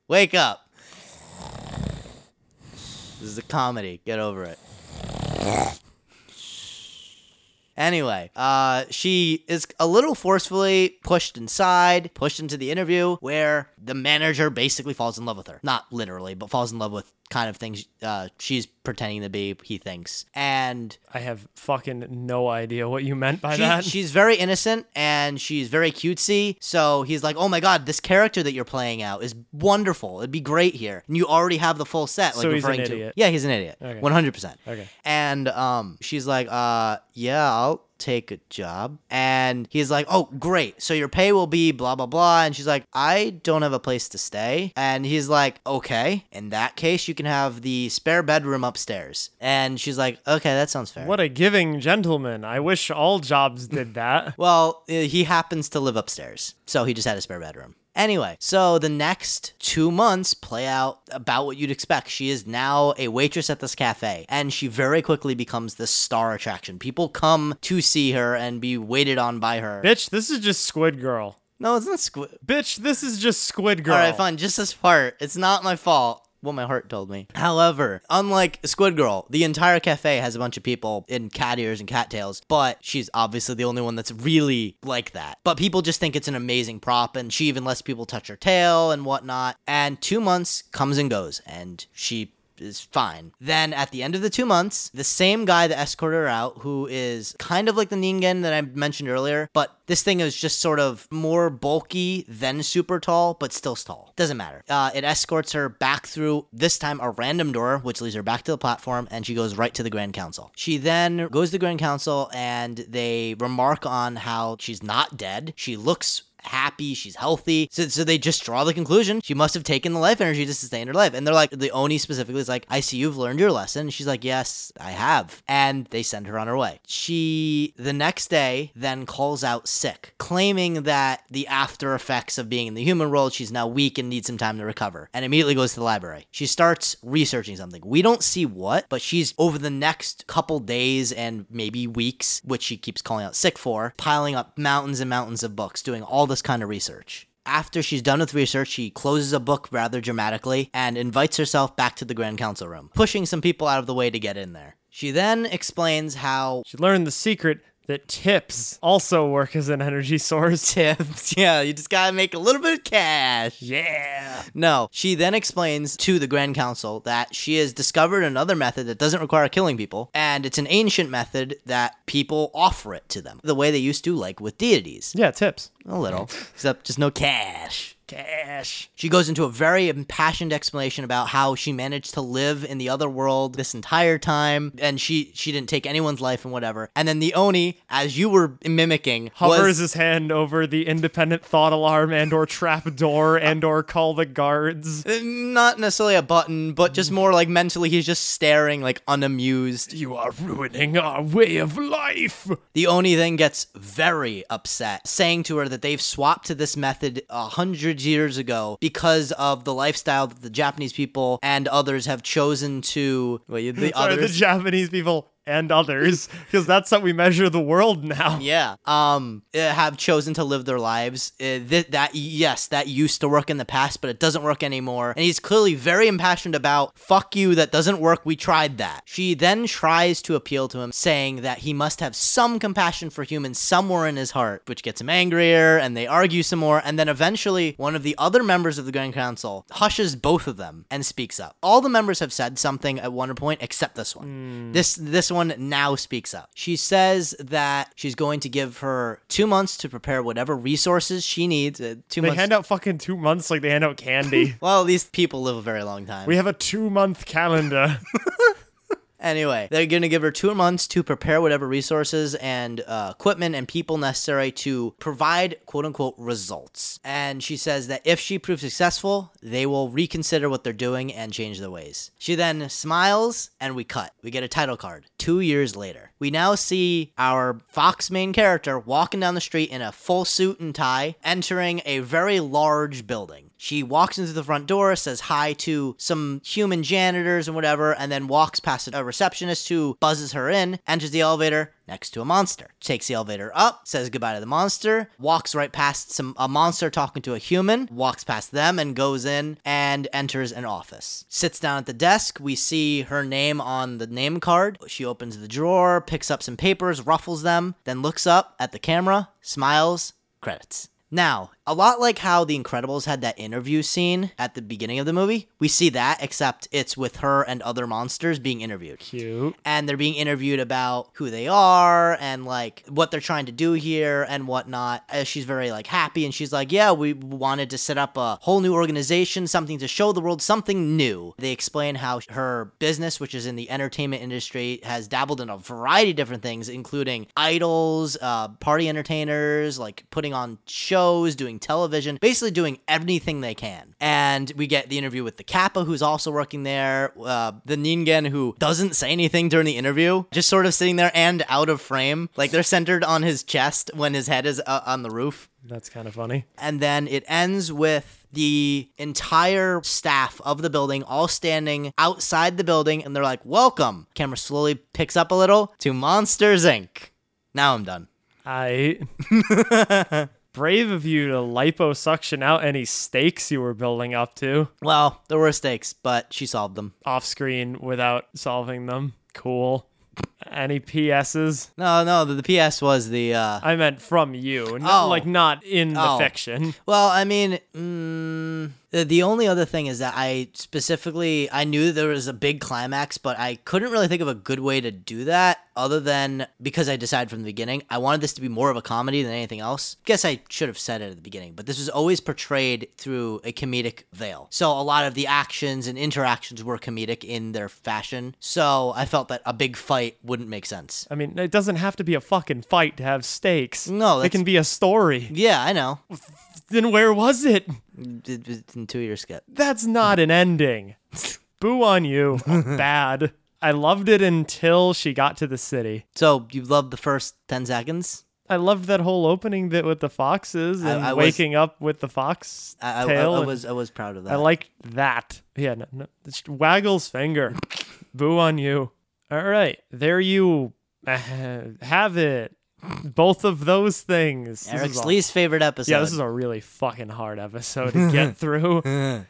Wake up. This is a comedy. Get over it. Anyway, uh, she is a little forcefully pushed inside, pushed into the interview, where the manager basically falls in love with her. Not literally, but falls in love with kind of things uh, she's pretending to be, he thinks. And I have fucking no idea what you meant by she, that. she's very innocent and she's very cutesy. So he's like, "Oh my god, this character that you're playing out is wonderful. It'd be great here." And you already have the full set. Like So he's an referring to, idiot. yeah, he's an idiot, Okay. one hundred percent. Okay. And um, she's like, "Uh, yeah, I'll." Take a job, and he's like, "Oh, great! So your pay will be blah blah blah." And she's like, "I don't have a place to stay." And he's like, "Okay, in that case, you can have the spare bedroom upstairs." And she's like, "Okay, that sounds fair." What a giving gentleman. I wish all jobs did that. Well, he happens to live upstairs, so he just had a spare bedroom. Anyway, so the next two months play out about what you'd expect. She is now a waitress at this cafe, and she very quickly becomes the star attraction. People come to see her and be waited on by her. Bitch, this is just Squid Girl. No, it's not Squid. Bitch, this is just Squid Girl. All right, fine. Just this part. It's not my fault. What my heart told me. However, unlike Squid Girl, the entire cafe has a bunch of people in cat ears and cattails, but she's obviously the only one that's really like that. But people just think it's an amazing prop, and she even lets people touch her tail and whatnot. And two months comes and goes, and she is fine. Then at the end of the two months, the same guy that escorted her out, who is kind of like the Ningen that I mentioned earlier, but this thing is just sort of more bulky than super tall, but still tall. Doesn't matter. Uh, it escorts her back through this time a random door, which leads her back to the platform, and she goes right to the Grand Council. She then goes to the Grand Council, and they remark on how she's not dead. She looks happy, she's healthy. So, so they just draw the conclusion she must have taken the life energy to sustain her life. And they're like, the Oni specifically is like, I see you've learned your lesson. She's like, Yes, I have. And they send her on her way. She, the next day, then calls out sick, claiming that the after effects of being in the human world, she's now weak and needs some time to recover, and immediately goes to the library. She starts researching something. We don't see what, but she's over the next couple days and maybe weeks, which she keeps calling out sick for, piling up mountains and mountains of books, doing all this kind of research. After she's done with research, she closes a book rather dramatically and invites herself back to the Grand Council room, pushing some people out of the way to get in there. She then explains how She learned the secret that tips also work as an energy source. tips, yeah, you just gotta make a little bit of cash. Yeah. No, she then explains to the Grand Council that she has discovered another method that doesn't require killing people, and it's an ancient method that people offer it to them, the way they used to, like with deities. Yeah, tips. A little, except just no cash. Cash. She goes into a very impassioned explanation about how she managed to live in the other world this entire time, and she she didn't take anyone's life and whatever. And then the Oni, as you were mimicking, Hovers was his hand over the independent thought alarm and or trap door and or call the guards. uh, not necessarily a button, but just more like mentally he's just staring like unamused. You are ruining our way of life. The Oni then gets very upset, saying to her that they've swapped to this method a hundred years ago because of the lifestyle that the Japanese people and others have chosen to. Well, the Sorry, the. Japanese people and others, because that's how we measure the world now. yeah, um, uh, have chosen to live their lives. Uh, th- that yes, that used to work in the past, but it doesn't work anymore. And he's clearly very impassioned about "fuck you, that doesn't work. We tried that." She then tries to appeal to him, saying that he must have some compassion for humans somewhere in his heart, which gets him angrier. And they argue some more. And then eventually, one of the other members of the Grand Council hushes both of them and speaks up. All the members have said something at one point, except this one. This this one now speaks up. She says that she's going to give her two months to prepare whatever resources she needs. Uh, two They months. hand out fucking two months like they hand out candy. well, these people live a very long time. we have a two month calendar. Anyway, they're going to give her two months to prepare whatever resources and uh, equipment and people necessary to provide quote unquote results. And she says that if she proves successful, they will reconsider what they're doing and change their ways. She then smiles and we cut. We get a title card. Two years later, we now see our Fox main character walking down the street in a full suit and tie, entering a very large building. She walks into the front door, says hi to some human janitors and whatever, and then walks past a receptionist who buzzes her in, enters the elevator next to a monster. Takes the elevator up, says goodbye to the monster, walks right past some a monster talking to a human, walks past them and goes in and enters an office. Sits down at the desk. We see her name on the name card. She opens the drawer, picks up some papers, ruffles them, then looks up at the camera, smiles, credits. Now, a lot like how The Incredibles had that interview scene at the beginning of the movie, we see that, except it's with her and other monsters being interviewed. Cute. And they're being interviewed about who they are and like what they're trying to do here and whatnot. As she's very like happy and she's like, Yeah, we wanted to set up a whole new organization, something to show the world something new. They explain how her business, which is in the entertainment industry, has dabbled in a variety of different things, including idols, uh, party entertainers, like putting on shows, doing television, basically doing everything they can. And we get the interview with the Kappa, who's also working there, uh, the Ningen, who doesn't say anything during the interview, just sort of sitting there and out of frame. Like they're centered on his chest when his head is uh, on the roof. That's kind of funny. And then it ends with the entire staff of the building all standing outside the building and they're like, Welcome. Camera slowly picks up a little to Monsters Inc. Now I'm done. I brave of you to liposuction out any stakes you were building up to Well, there were stakes, but she solved them. off screen without solving them. Cool. Any PSs? No, no, the, the PS was the uh I meant from you, not Oh. like not in the Oh. fiction. well, I mean, mm, the- only other thing is that I specifically I knew there was a big climax, but I couldn't really think of a good way to do that other than because I decided from the beginning I wanted this to be more of a comedy than anything else. Guess I should have said it at the beginning, but this was always portrayed through a comedic veil. So a lot of the actions and interactions were comedic in their fashion. So I felt that a big fight wouldn't make sense. I mean, it doesn't have to be a fucking fight to have stakes. No, it that's- can be a story. Yeah, I know. Then where was it? It was in two year skip. That's not an ending. Boo on you. Bad. I loved it until she got to the city. So you loved the first ten seconds? I loved that whole opening bit with the foxes and I was- waking up with the fox I, I, I, tail. I was I was proud of that. I liked that. Yeah, no, no, waggles finger. Boo on you. All right, there you uh, have it. Both of those things. Eric's a- least favorite episode. Yeah, this is a really fucking hard episode to get through.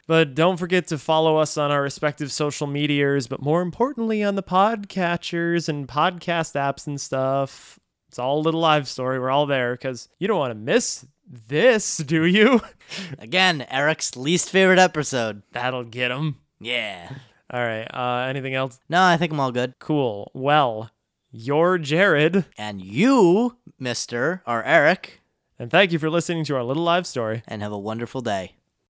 but don't forget to follow us on our respective social medias, but more importantly on the podcatchers and podcast apps and stuff. It's all a little live story. We're all there because you don't want to miss this, do you? Again, Eric's least favorite episode. That'll get him. Yeah. All right. Uh, anything else? No, I think I'm all good. Cool. Well, you're Jared, And you, Mister, are Eric, and thank you for listening to our little live story. and have a wonderful day.